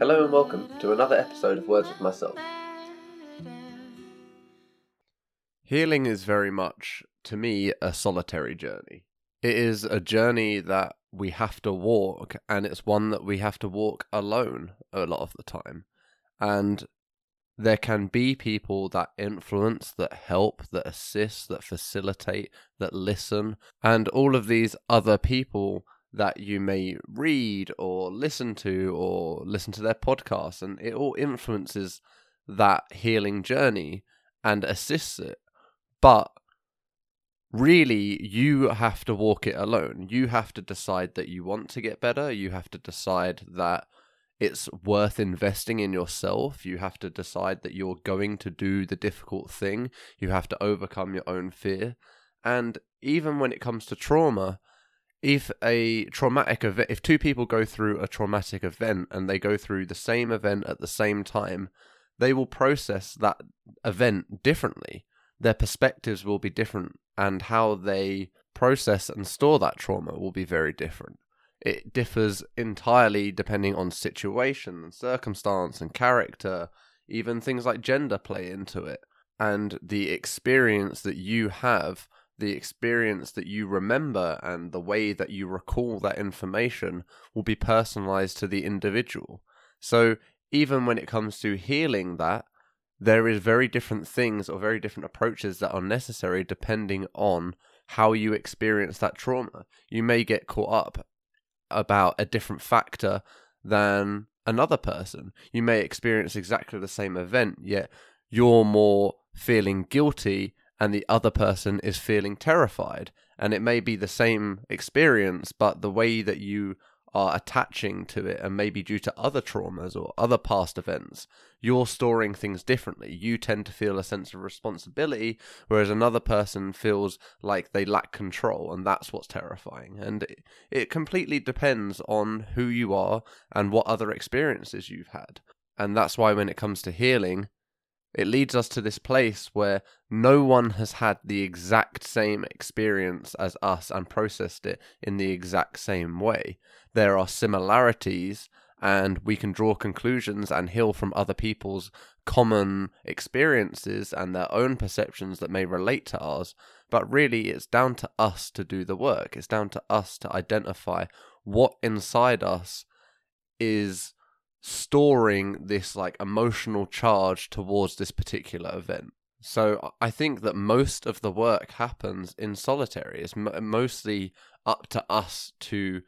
Hello and welcome to another episode of Words with Myself. Healing is very much, to me, a solitary journey. It is a journey that we have to walk, and it's one that we have to walk alone a lot of the time. And there can be people that influence, that help, that assist, that facilitate, that listen, and all of these other people that you may read or listen to or listen to their podcasts, and it all influences that healing journey and assists it. But really, you have to walk it alone. You have to decide that you want to get better. You have to decide that it's worth investing in yourself. You have to decide that you're going to do the difficult thing. You have to overcome your own fear. And even when it comes to trauma, if a traumatic event, if two people go through a traumatic event and they go through the same event at the same time, they will process that event differently. Their perspectives will be different, and how they process and store that trauma will be very different. It differs entirely depending on situation and circumstance and character. Even things like gender play into it. And the experience that you have the experience that you remember and the way that you recall that information will be personalized to the individual. So even when it comes to healing that, there is very different things or very different approaches that are necessary depending on how you experience that trauma. You may get caught up about a different factor than another person. You may experience exactly the same event, yet you're more feeling guilty and the other person is feeling terrified. And it may be the same experience, but the way that you are attaching to it, and maybe due to other traumas or other past events, you're storing things differently. You tend to feel a sense of responsibility, whereas another person feels like they lack control, and that's what's terrifying. And it, it completely depends on who you are and what other experiences you've had. And that's why when it comes to healing, it leads us to this place where no one has had the exact same experience as us and processed it in the exact same way. There are similarities, and we can draw conclusions and heal from other people's common experiences and their own perceptions that may relate to ours. But really, it's down to us to do the work. It's down to us to identify what inside us is storing this like emotional charge towards this particular event. So I think that most of the work happens in solitary. It's m- mostly up to us to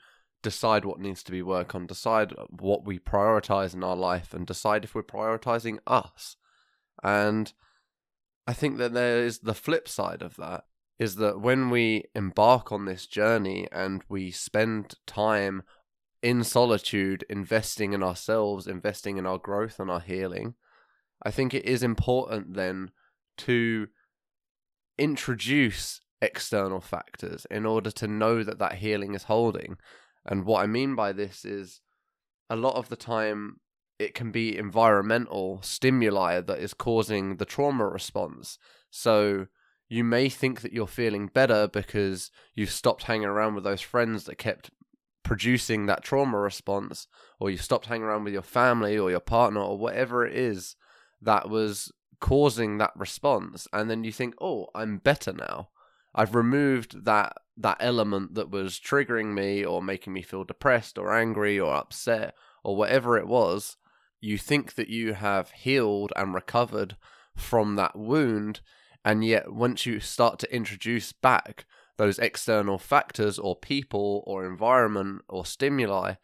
decide what needs to be worked on, decide what we prioritize in our life, and decide if we're prioritizing us. And I think that there is the flip side of that is that when we embark on this journey and we spend time in solitude, investing in ourselves, investing in our growth and our healing, I think it is important then to introduce external factors in order to know that that healing is holding. And what I mean by this is a lot of the time it can be environmental stimuli that is causing the trauma response. So you may think that you're feeling better because you've stopped hanging around with those friends that kept producing that trauma response, or you stopped hanging around with your family or your partner or whatever it is that was causing that response, and then you think, "Oh, I'm better now. I've removed that that element that was triggering me or making me feel depressed or angry or upset or whatever it was." You think that you have healed and recovered from that wound, and yet once you start to introduce back those external factors or people or environment or stimuli,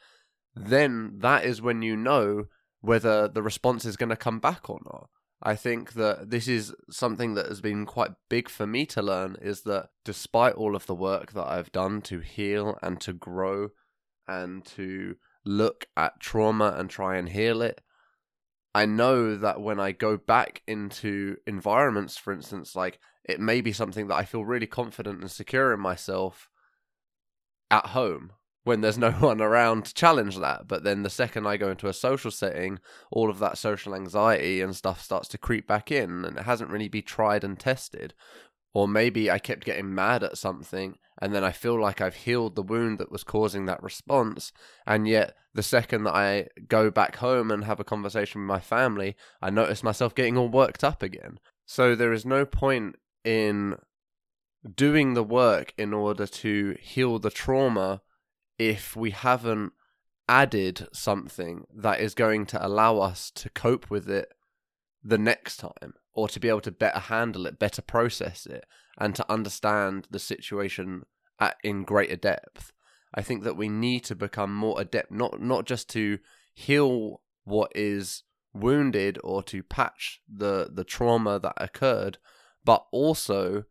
then that is when you know whether the response is going to come back or not. I think that this is something that has been quite big for me to learn is that despite all of the work that I've done to heal and to grow and to look at trauma and try and heal it, I know that when I go back into environments, for instance, like it may be something that I feel really confident and secure in myself at home when there's no one around to challenge that. But then the second I go into a social setting, all of that social anxiety and stuff starts to creep back in and it hasn't really been tried and tested. Or maybe I kept getting mad at something and then I feel like I've healed the wound that was causing that response. And yet, the second that I go back home and have a conversation with my family, I notice myself getting all worked up again. So there is no point in doing the work in order to heal the trauma if we haven't added something that is going to allow us to cope with it the next time or to be able to better handle it, better process it, and to understand the situation at, in greater depth. I think that we need to become more adept, not not just to heal what is wounded or to patch the the trauma that occurred, but also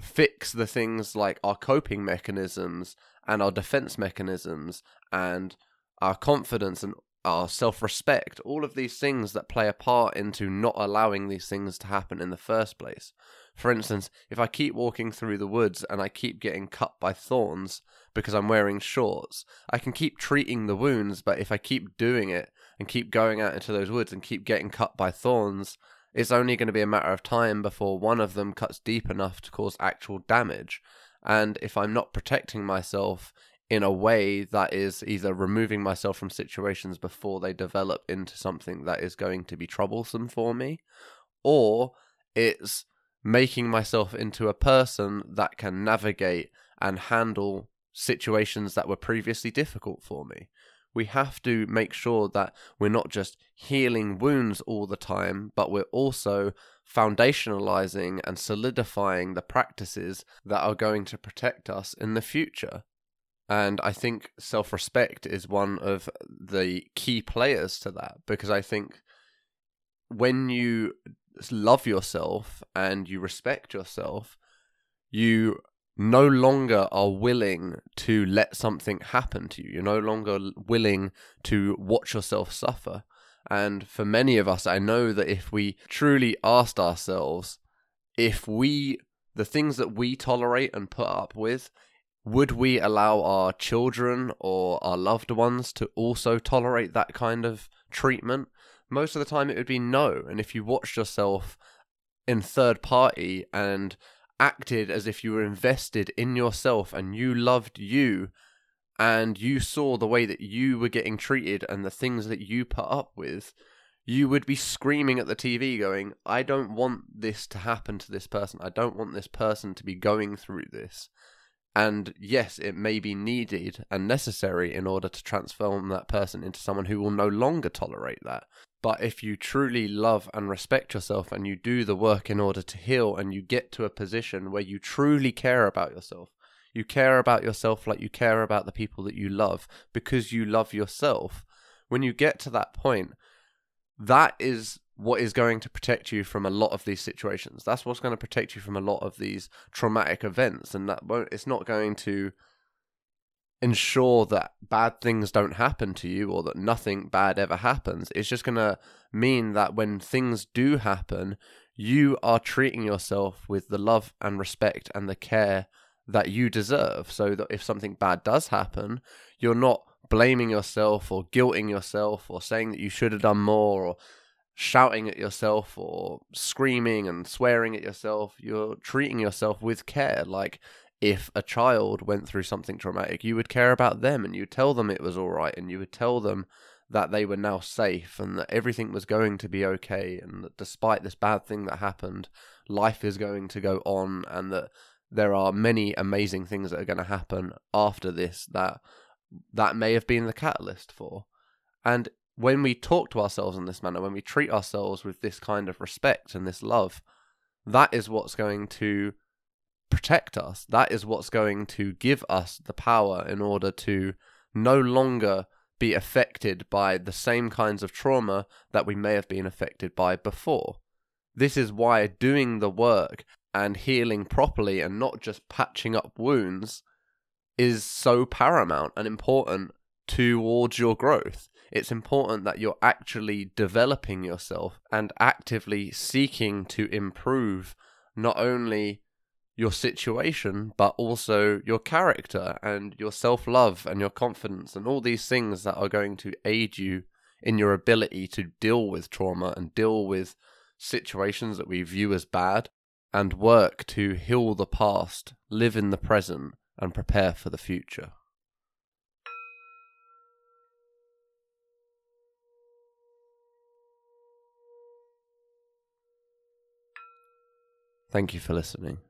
fix the things like our coping mechanisms and our defense mechanisms and our confidence and our self respect, all of these things that play a part into not allowing these things to happen in the first place. For instance, if I keep walking through the woods and I keep getting cut by thorns because I'm wearing shorts, I can keep treating the wounds, but if I keep doing it and keep going out into those woods and keep getting cut by thorns, it's only going to be a matter of time before one of them cuts deep enough to cause actual damage. And if I'm not protecting myself in a way that is either removing myself from situations before they develop into something that is going to be troublesome for me, or it's making myself into a person that can navigate and handle situations that were previously difficult for me. We have to make sure that we're not just healing wounds all the time, but we're also foundationalizing and solidifying the practices that are going to protect us in the future. And I think self respect is one of the key players to that because I think when you love yourself and you respect yourself, you no longer are willing to let something happen to you. You're no longer willing to watch yourself suffer. And for many of us, I know that if we truly asked ourselves, if we, the things that we tolerate and put up with, would we allow our children or our loved ones to also tolerate that kind of treatment? Most of the time, it would be no. And if you watched yourself in third party and acted as if you were invested in yourself and you loved you and you saw the way that you were getting treated and the things that you put up with, you would be screaming at the TV going, I don't want this to happen to this person. I don't want this person to be going through this. And yes, it may be needed and necessary in order to transform that person into someone who will no longer tolerate that. But if you truly love and respect yourself and you do the work in order to heal and you get to a position where you truly care about yourself, you care about yourself like you care about the people that you love because you love yourself. When you get to that point, that is what is going to protect you from a lot of these situations. That's what's going to protect you from a lot of these traumatic events, and that won't, it's not going to ensure that bad things don't happen to you or that nothing bad ever happens. It's just going to mean that when things do happen, you are treating yourself with the love and respect and the care that you deserve. So that if something bad does happen, you're not blaming yourself or guilting yourself or saying that you should have done more or shouting at yourself or screaming and swearing at yourself. You're treating yourself with care. Like if a child went through something traumatic, you would care about them and you would tell them it was all right and you would tell them that they were now safe and that everything was going to be okay and that despite this bad thing that happened, life is going to go on and that there are many amazing things that are going to happen after this that that may have been the catalyst for. And when we talk to ourselves in this manner, when we treat ourselves with this kind of respect and this love, that is what's going to protect us. That is what's going to give us the power in order to no longer be affected by the same kinds of trauma that we may have been affected by before. This is why doing the work and healing properly and not just patching up wounds is so paramount and important towards your growth. It's important that you're actually developing yourself and actively seeking to improve not only your situation, but also your character and your self love and your confidence and all these things that are going to aid you in your ability to deal with trauma and deal with situations that we view as bad and work to heal the past, live in the present, and prepare for the future. Thank you for listening.